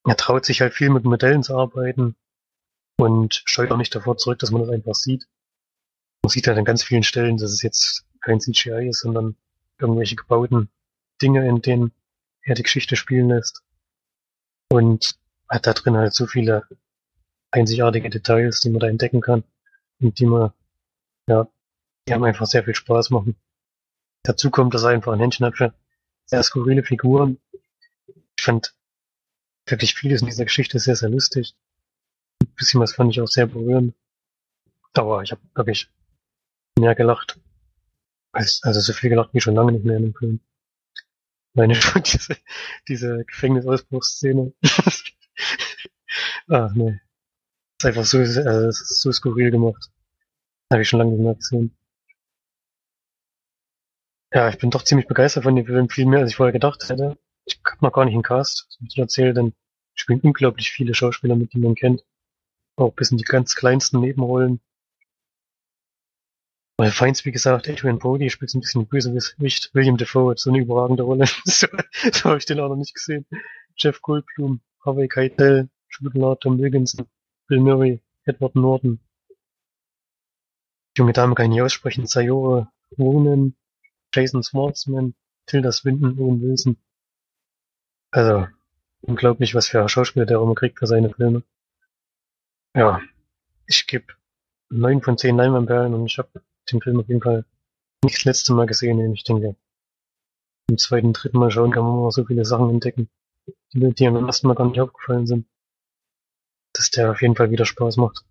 [SPEAKER 2] Er traut sich halt viel mit Modellen zu arbeiten und scheut auch nicht davor zurück, dass man das einfach sieht. Man sieht halt an ganz vielen Stellen, dass es jetzt kein CGI ist, sondern irgendwelche gebauten Dinge, in denen er die Geschichte spielen lässt. Und hat da drin halt so viele einzigartige Details, die man da entdecken kann und die man, ja, die haben einfach sehr viel Spaß machen. Dazu kommt, dass er einfach ein Händchen hat für sehr skurrile Figuren. Ich fand wirklich vieles in dieser Geschichte sehr, sehr lustig. Ein bisschen was fand ich auch sehr berührend. Aber ich habe wirklich mehr gelacht. Also so viel gelacht wie schon lange nicht mehr in dem Film. Meine diese, diese Gefängnisausbruchsszene. ah, nee. Ist einfach so, äh, so skurril gemacht. Habe ich schon lange nicht mehr gesehen. Ja, ich bin doch ziemlich begeistert von dem Film, viel mehr als ich vorher gedacht hätte. Ich hab noch gar nicht einen Cast, muss ich erzählen, denn spielen unglaublich viele Schauspieler mit, die man kennt. Auch bis in die ganz kleinsten Nebenrollen. Weil Feins, wie gesagt, Adrian Brody spielt so ein bisschen Bösewicht. William Defoe hat so eine überragende Rolle. so, so habe ich den auch noch nicht gesehen. Jeff Goldblum, Harvey Keitel, Law, Tom Wilkinson, Bill Murray, Edward Norton. Die junge Dame kann ich nicht aussprechen. Sayore Wonen, Jason Schwartzman, Tilda Swinton, Owen Wilson. Also, unglaublich, was für Schauspieler der immer kriegt für seine Filme. Ja, ich gebe neun von zehn Leinwandperlen und ich habe den Film auf jeden Fall nicht das letzte Mal gesehen und ich denke, im zweiten, dritten Mal schauen kann man auch so viele Sachen entdecken, die, die am ersten Mal gar nicht aufgefallen sind. Dass der auf jeden Fall wieder Spaß macht.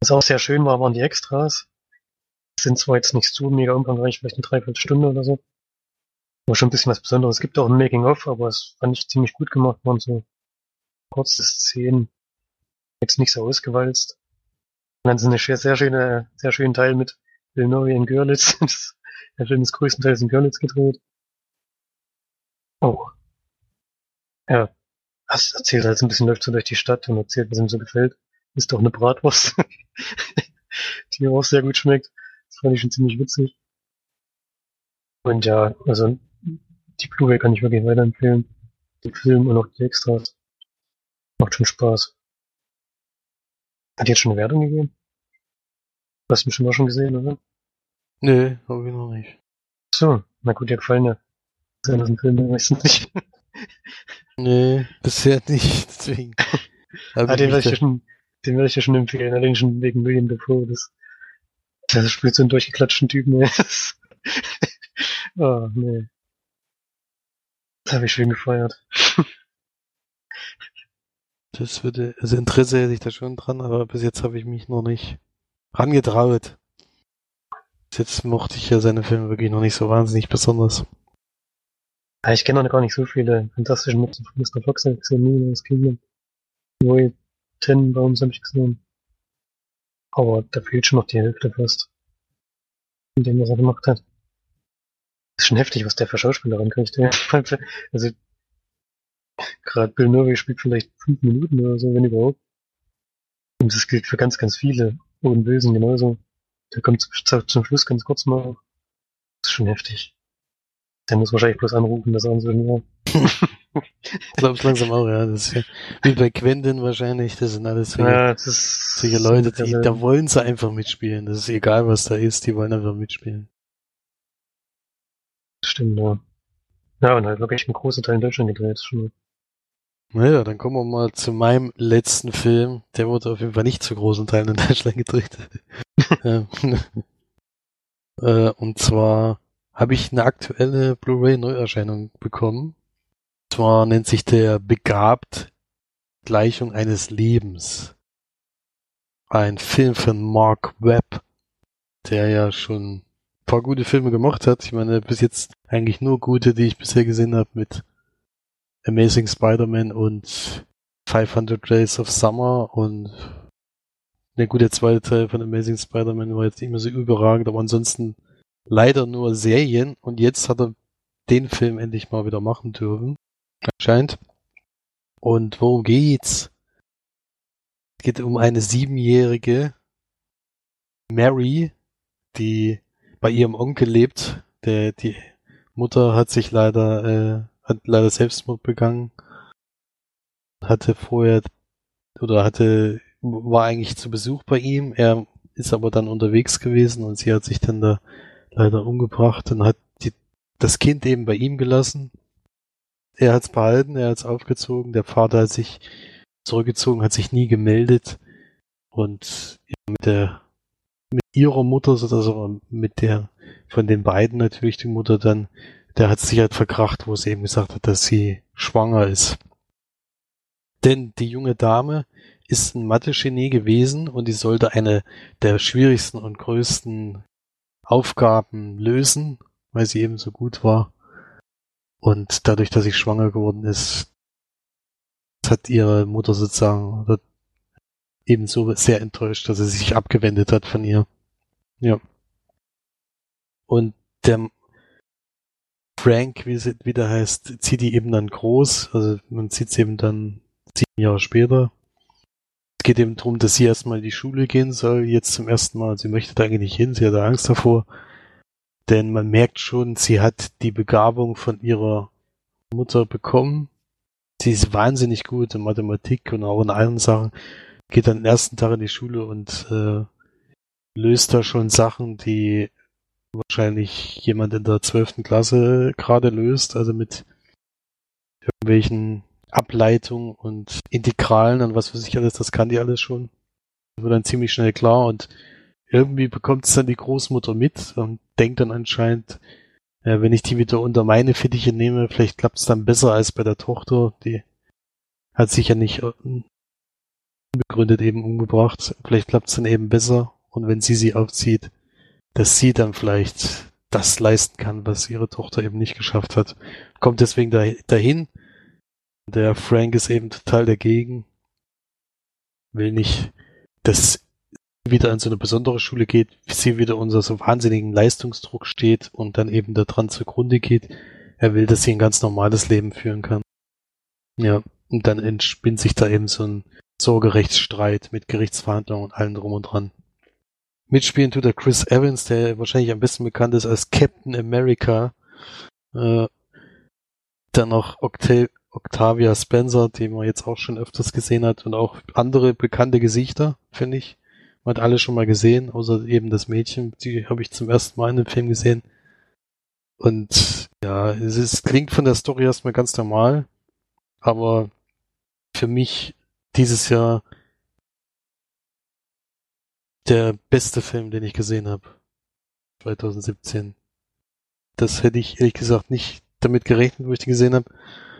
[SPEAKER 2] Was auch sehr schön war, waren die Extras. Sind zwar jetzt nicht so mega umfangreich, vielleicht eine Dreiviertelstunde oder so. Aber schon ein bisschen was Besonderes. Es gibt auch ein Making-of, aber es fand ich ziemlich gut gemacht, waren so kurze Szenen. Jetzt nicht so ausgewalzt. Dann sind eine sehr schöne, sehr schönen Teil mit Bill Murray in Görlitz. Der Film ist größtenteils in Görlitz gedreht. Oh. Ja. Das erzählt halt so ein bisschen, läuft so durch die Stadt und erzählt, was ihm so gefällt. Ist doch eine Bratwurst. die auch sehr gut schmeckt. Das fand ich schon ziemlich witzig. Und ja, also die Blu-ray kann ich wirklich weiterempfehlen. Den Film und auch die Extras. Macht schon Spaß. Hat jetzt schon eine Wertung gegeben? Du hast mich schon mal schon gesehen, oder?
[SPEAKER 1] Nee, hab ich noch nicht.
[SPEAKER 2] So, na gut, dir gefallen ja. Das ist ein Film meistens nicht.
[SPEAKER 1] nee, bisher nicht, deswegen.
[SPEAKER 2] ah, den werde ich, ja schon, den werde ich ja schon empfehlen, allerdings schon wegen William Dafoe. Das, das spielt so einen durchgeklatschten Typen. Nee. oh, nee. Das habe ich schön gefeiert.
[SPEAKER 1] Das würde, also Interesse hätte ich da schon dran, aber bis jetzt habe ich mich noch nicht rangetraut. Bis jetzt mochte ich ja seine Filme wirklich noch nicht so wahnsinnig besonders.
[SPEAKER 2] Ja, ich kenne noch gar nicht so viele fantastische Nutzen von Mr. Fox, ich gesehen, nie das Kingdom. Roy Tenenbaums habe ich gesehen. Aber da fehlt schon noch die Hälfte fast. In dem, was er gemacht hat. Das ist schon heftig, was der für Schauspieler rankriegt. Also Gerade Bill Murray spielt vielleicht fünf Minuten oder so, wenn überhaupt. Und das gilt für ganz, ganz viele. Owen Wilson genauso. Der kommt zum Schluss ganz kurz mal. Das ist schon heftig. Der muss wahrscheinlich bloß anrufen, dass er uns irgendwie
[SPEAKER 1] Ich glaube es langsam auch, ja. Das ist wie bei Quentin wahrscheinlich. Das sind alles solche,
[SPEAKER 2] ja, ist
[SPEAKER 1] solche Leute, die, da wollen sie einfach mitspielen. Das ist egal, was da ist, die wollen einfach mitspielen.
[SPEAKER 2] Stimmt, ja. Ja, und halt wirklich ein großer Teil in Deutschland gedreht. Schon
[SPEAKER 1] naja, dann kommen wir mal zu meinem letzten Film. Der wurde auf jeden Fall nicht zu großen Teilen in Deutschland gedreht. Ähm, äh, und zwar habe ich eine aktuelle Blu-ray-Neuerscheinung bekommen. Und zwar nennt sich der Begabt Gleichung eines Lebens. Ein Film von Mark Webb, der ja schon ein paar gute Filme gemacht hat. Ich meine, bis jetzt eigentlich nur gute, die ich bisher gesehen habe mit Amazing Spider-Man und 500 Days of Summer und der gute zweite Teil von Amazing Spider-Man war jetzt nicht mehr so überragend, aber ansonsten leider nur Serien und jetzt hat er den Film endlich mal wieder machen dürfen. Anscheinend. Und worum geht's? Es geht um eine siebenjährige Mary, die bei ihrem Onkel lebt. Der, die Mutter hat sich leider äh, hat leider Selbstmord begangen. Hatte vorher oder hatte war eigentlich zu Besuch bei ihm. Er ist aber dann unterwegs gewesen und sie hat sich dann da leider umgebracht und hat die, das Kind eben bei ihm gelassen. Er hat's behalten, er hat's aufgezogen, der Vater hat sich zurückgezogen, hat sich nie gemeldet und mit der mit ihrer Mutter, also mit der von den beiden natürlich die Mutter dann, der hat sich halt verkracht, wo sie eben gesagt hat, dass sie schwanger ist. Denn die junge Dame ist ein Mathe-Genie gewesen und die sollte eine der schwierigsten und größten Aufgaben lösen, weil sie eben so gut war. Und dadurch, dass sie schwanger geworden ist, hat ihre Mutter sozusagen ebenso sehr enttäuscht, dass sie sich abgewendet hat von ihr. Ja. Und der Frank, wie, sie, wie der heißt, zieht die eben dann groß. Also man sieht es eben dann sieben Jahre später. Es geht eben darum, dass sie erstmal in die Schule gehen soll, jetzt zum ersten Mal. Sie möchte da eigentlich nicht hin, sie hat Angst davor. Denn man merkt schon, sie hat die Begabung von ihrer Mutter bekommen. Sie ist wahnsinnig gut in Mathematik und auch in allen Sachen. Geht dann den ersten Tag in die Schule und äh, löst da schon Sachen, die wahrscheinlich jemand in der zwölften Klasse gerade löst, also mit irgendwelchen Ableitungen und Integralen und was weiß ich alles, das kann die alles schon. Das wird dann ziemlich schnell klar und irgendwie bekommt es dann die Großmutter mit und denkt dann anscheinend, äh, wenn ich die wieder unter meine Fittiche nehme, vielleicht klappt es dann besser als bei der Tochter. Die hat sich ja nicht unbegründet eben umgebracht. Vielleicht klappt es dann eben besser. Und wenn sie sie aufzieht, dass sie dann vielleicht das leisten kann, was ihre Tochter eben nicht geschafft hat. Kommt deswegen dahin. Der Frank ist eben total dagegen. Will nicht, dass wieder an so eine besondere Schule geht, sie wieder unter so wahnsinnigen Leistungsdruck steht und dann eben daran zugrunde geht. Er will, dass sie ein ganz normales Leben führen kann. Ja, und dann entspinnt sich da eben so ein Sorgerechtsstreit mit Gerichtsverhandlungen und allem drum und dran. Mitspielen tut der Chris Evans, der wahrscheinlich am besten bekannt ist als Captain America. Äh, dann noch Octa Octavia Spencer, die man jetzt auch schon öfters gesehen hat und auch andere bekannte Gesichter, finde ich. Man hat alle schon mal gesehen, außer eben das Mädchen, die habe ich zum ersten Mal in dem Film gesehen. Und ja, es ist, klingt von der Story erstmal ganz normal, aber für mich dieses Jahr der beste Film, den ich gesehen habe. 2017. Das hätte ich ehrlich gesagt nicht damit gerechnet, wo ich den gesehen habe.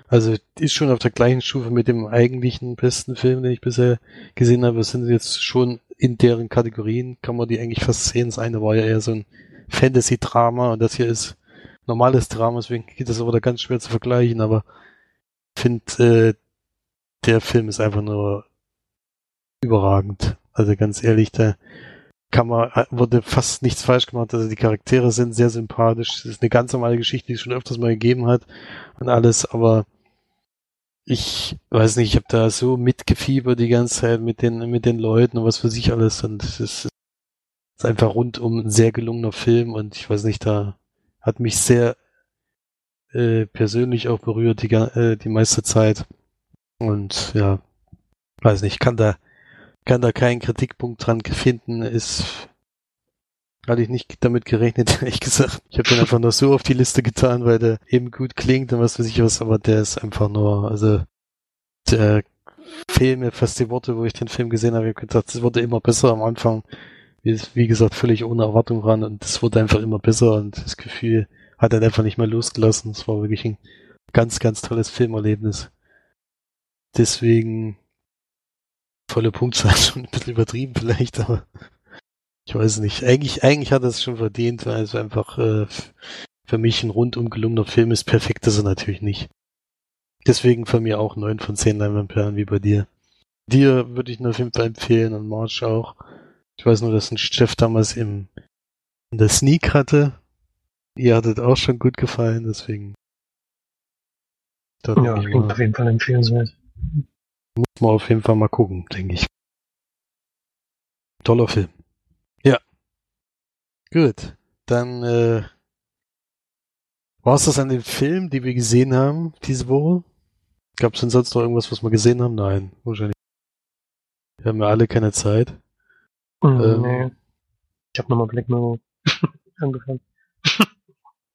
[SPEAKER 1] Also ist schon auf der gleichen Stufe mit dem eigentlichen besten Film, den ich bisher gesehen habe. Es sind jetzt schon in deren Kategorien, kann man die eigentlich fast sehen. Das eine war ja eher so ein Fantasy-Drama und das hier ist normales Drama, deswegen geht das aber da ganz schwer zu vergleichen, aber ich finde, äh, der Film ist einfach nur überragend. Also ganz ehrlich, da kann man, wurde fast nichts falsch gemacht. Also die Charaktere sind sehr sympathisch. Es ist eine ganz normale Geschichte, die es schon öfters mal gegeben hat und alles, aber ich weiß nicht, ich habe da so mitgefiebert die ganze Zeit mit den, mit den Leuten und was für sich alles und es ist, ist einfach rundum ein sehr gelungener Film und ich weiß nicht, da hat mich sehr äh, persönlich auch berührt die, äh, die meiste Zeit und ja, weiß nicht, kann da kann da keinen Kritikpunkt dran finden, ist hatte ich nicht damit gerechnet, ehrlich gesagt. Ich habe den einfach nur so auf die Liste getan, weil der eben gut klingt und was weiß ich was, aber der ist einfach nur, also der fehlen mir fast die Worte, wo ich den Film gesehen habe. Ich habe gedacht, es wurde immer besser am Anfang. Wie, gesagt, völlig ohne Erwartung ran und es wurde einfach immer besser und das Gefühl hat dann einfach nicht mehr losgelassen. Es war wirklich ein ganz, ganz tolles Filmerlebnis. Deswegen volle Punktzahl schon ein bisschen übertrieben vielleicht, aber ich weiß nicht. Eigentlich, eigentlich hat er es schon verdient, weil es einfach äh, für mich ein rundum gelungener Film ist. Perfekt ist er natürlich nicht. Deswegen von mir auch neun von zehn Leinwandperlen wie bei dir. Dir würde ich ihn auf jeden Fall empfehlen und March auch. Ich weiß nur, dass ein Chef damals im, in der Sneak hatte. Ihr hattet auch schon gut gefallen, deswegen.
[SPEAKER 2] Ja, klingt auf jeden Fall empfehlenswert.
[SPEAKER 1] Muss man auf jeden Fall mal gucken, denke ich. Toller Film. Ja. Gut. Dann äh, war es das an den Filmen, die wir gesehen haben diese Woche? Gab es denn sonst noch irgendwas, was wir gesehen haben? Nein, wahrscheinlich. Wir haben ja alle keine Zeit.
[SPEAKER 2] Mm, ähm, nee. Ich habe nochmal Black Mirror angefangen.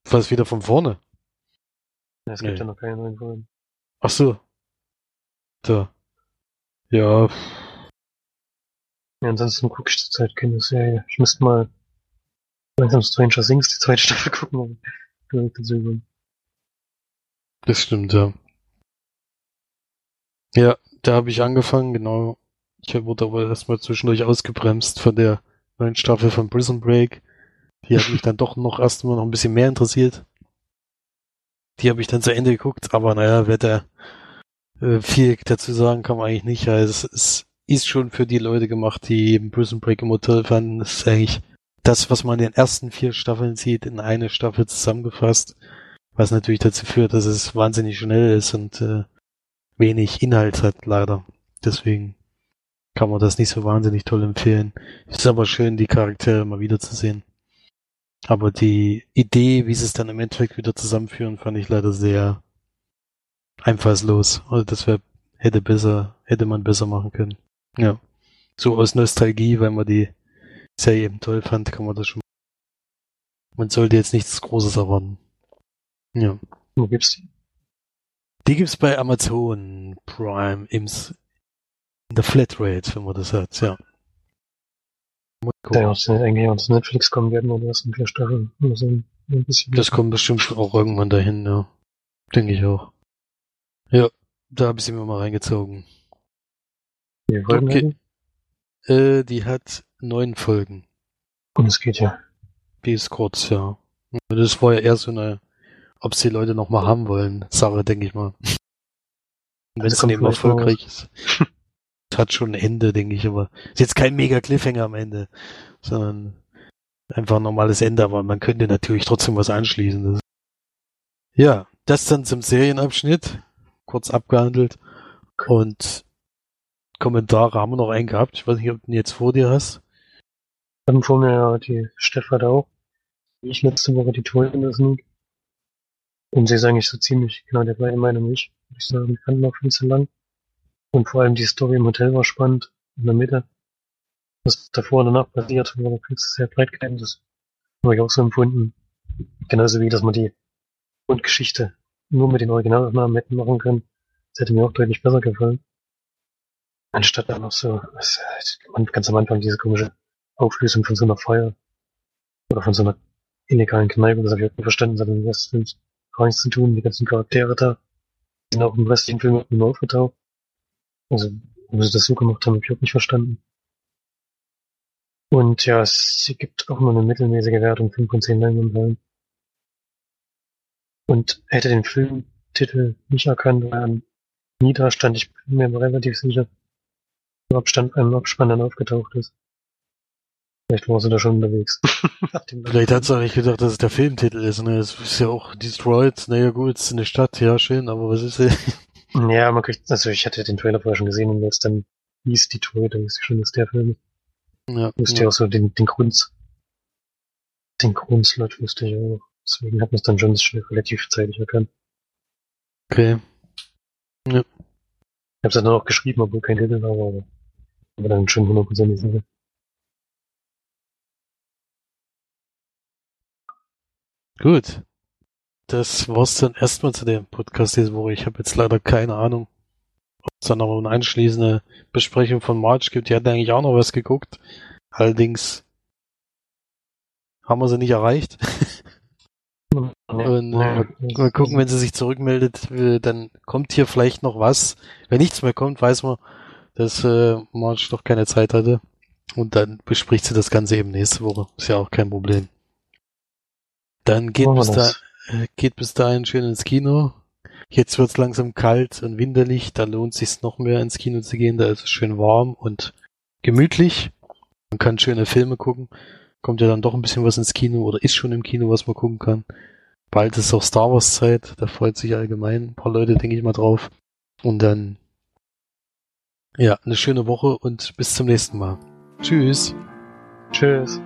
[SPEAKER 1] Was wieder von vorne?
[SPEAKER 2] Ja, es gibt
[SPEAKER 1] Nee.
[SPEAKER 2] ja noch keine neuen Folgen.
[SPEAKER 1] Ach so. Da. Ja,
[SPEAKER 2] Ja, ansonsten gucke ich zurzeit keine Serie. Ich müsste mal langsam Stranger Things die zweite Staffel gucken,
[SPEAKER 1] das stimmt, ja. Ja, da habe ich angefangen, genau. Ich wurde aber erstmal zwischendurch ausgebremst von der neuen Staffel von Prison Break. Die hat mich dann doch noch erstmal noch ein bisschen mehr interessiert. Die habe ich dann zu Ende geguckt, aber naja, wer da äh, viel dazu sagen kann man eigentlich nicht. Ja, es ist, ist schon für die Leute gemacht, die eben Prison Break im Hotel fanden. Das ist eigentlich das, was man in den ersten vier Staffeln sieht, in eine Staffel zusammengefasst. Was natürlich dazu führt, dass es wahnsinnig schnell ist und äh, wenig Inhalt hat, leider. Deswegen kann man das nicht so wahnsinnig toll empfehlen. Es ist aber schön, die Charaktere mal wiederzusehen. Aber die Idee, wie sie es dann im Endeffekt wieder zusammenführen, fand ich leider sehr einfallslos. Also das wäre, hätte besser, hätte man besser machen können. Ja. So aus Nostalgie, weil man die Serie eben toll fand, kann man das schon. Man sollte jetzt nichts Großes erwarten. Ja.
[SPEAKER 2] Wo gibt's die?
[SPEAKER 1] Die gibt's bei Amazon Prime im, in der Flatrate, wenn man das hat, ja.
[SPEAKER 2] Der aus eigentlich aus Netflix kommen werden, oder erst in vier Staffeln. So ein bisschen.
[SPEAKER 1] Das kommt bestimmt auch irgendwann dahin, ja. Denke ich auch. Ja, da habe ich sie mir mal reingezogen.
[SPEAKER 2] Die
[SPEAKER 1] okay. Äh, die hat neun Folgen.
[SPEAKER 2] Und es geht ja.
[SPEAKER 1] Die ist kurz, ja. Das war ja eher so eine, ob sie Leute noch mal haben wollen, Sache, denke ich mal. Wenn es eben erfolgreich ist. Es hat schon ein Ende, denke ich, aber ist jetzt kein mega Cliffhanger am Ende, sondern einfach ein normales Ende, aber man könnte natürlich trotzdem was anschließen. Das ja, das dann zum Serienabschnitt, kurz abgehandelt und Kommentare haben wir noch einen gehabt. Ich weiß nicht, ob du den jetzt vor dir hast.
[SPEAKER 2] Dann vor mir ja die Stefan auch. Wie ich letzte Woche die Tour Sneak. Und sie ist eigentlich so ziemlich genau der gleichen Meinung wie ich. Würde ich sagen, die fanden auch viel zu lang. Und vor allem die Story im Hotel war spannend. In der Mitte. Was davor und danach passiert, war viel zu sehr breit. Das habe ich auch so empfunden. Genauso wie, dass man die Grundgeschichte nur mit den Originalaufnahmen hätten machen können. Das hätte mir auch deutlich besser gefallen. Anstatt dann noch so, was, ganz am Anfang diese komische Auflösung von so einer Feier oder von so einer illegalen Kneipe, das habe ich auch nicht verstanden, das hat mit dem Rest des Films gar nichts zu tun. Die ganzen Charaktere da sind auch im restlichen Film nur aufgetaucht. Also, warum sie das so gemacht haben, habe ich auch nicht verstanden. Und ja, es gibt auch nur eine mittelmäßige Wertung, 5 von 10 Leinwandperlen. Und hätte den Filmtitel nicht erkannt, weil er nie da stand, ich bin mir relativ sicher, im Abstand beim Abspann dann aufgetaucht ist. Vielleicht war sie da schon unterwegs.
[SPEAKER 1] Vielleicht hat sie auch nicht gedacht, dass es der Filmtitel ist. Ne? Es ist ja auch Destroyed. Naja gut, es ist eine Stadt, ja schön, aber was ist sie?
[SPEAKER 2] Ja, man kriegt, also ich hatte den Trailer vorher schon gesehen und jetzt dann hieß die Tour, da wusste ich schon, dass der Film ist.
[SPEAKER 1] ja,
[SPEAKER 2] Wusste ja
[SPEAKER 1] ja.
[SPEAKER 2] auch so den, den Grund, den Grundslot wusste ich auch. Deswegen hat man es dann schon relativ zeitig erkannt.
[SPEAKER 1] Okay.
[SPEAKER 2] Ich habe es dann auch geschrieben, obwohl kein Titel war, aber, aber dann schon hundertprozentig sicher.
[SPEAKER 1] Gut. Das war's dann erstmal zu dem Podcast diese Woche. Ich habe jetzt leider keine Ahnung, ob es dann noch eine anschließende Besprechung von March gibt. Die hat eigentlich auch noch was geguckt. Allerdings haben wir sie nicht erreicht. Und äh, mal, mal gucken, wenn sie sich zurückmeldet, äh, dann kommt hier vielleicht noch was. Wenn nichts mehr kommt, weiß man, dass äh, March doch keine Zeit hatte. Und dann bespricht sie das Ganze eben nächste Woche. Ist ja auch kein Problem. Dann geht bis, da, äh, geht bis dahin schön ins Kino. Jetzt wird's langsam kalt und winterlich. Da lohnt sich's noch mehr ins Kino zu gehen. Da ist es schön warm und gemütlich. Man kann schöne Filme gucken. Kommt ja dann doch ein bisschen was ins Kino oder ist schon im Kino, was man gucken kann. Bald ist auch Star Wars Zeit. Da freut sich allgemein ein paar Leute, denke ich mal, drauf. Und dann, ja, eine schöne Woche und bis zum nächsten Mal. Tschüss.
[SPEAKER 2] Tschüss.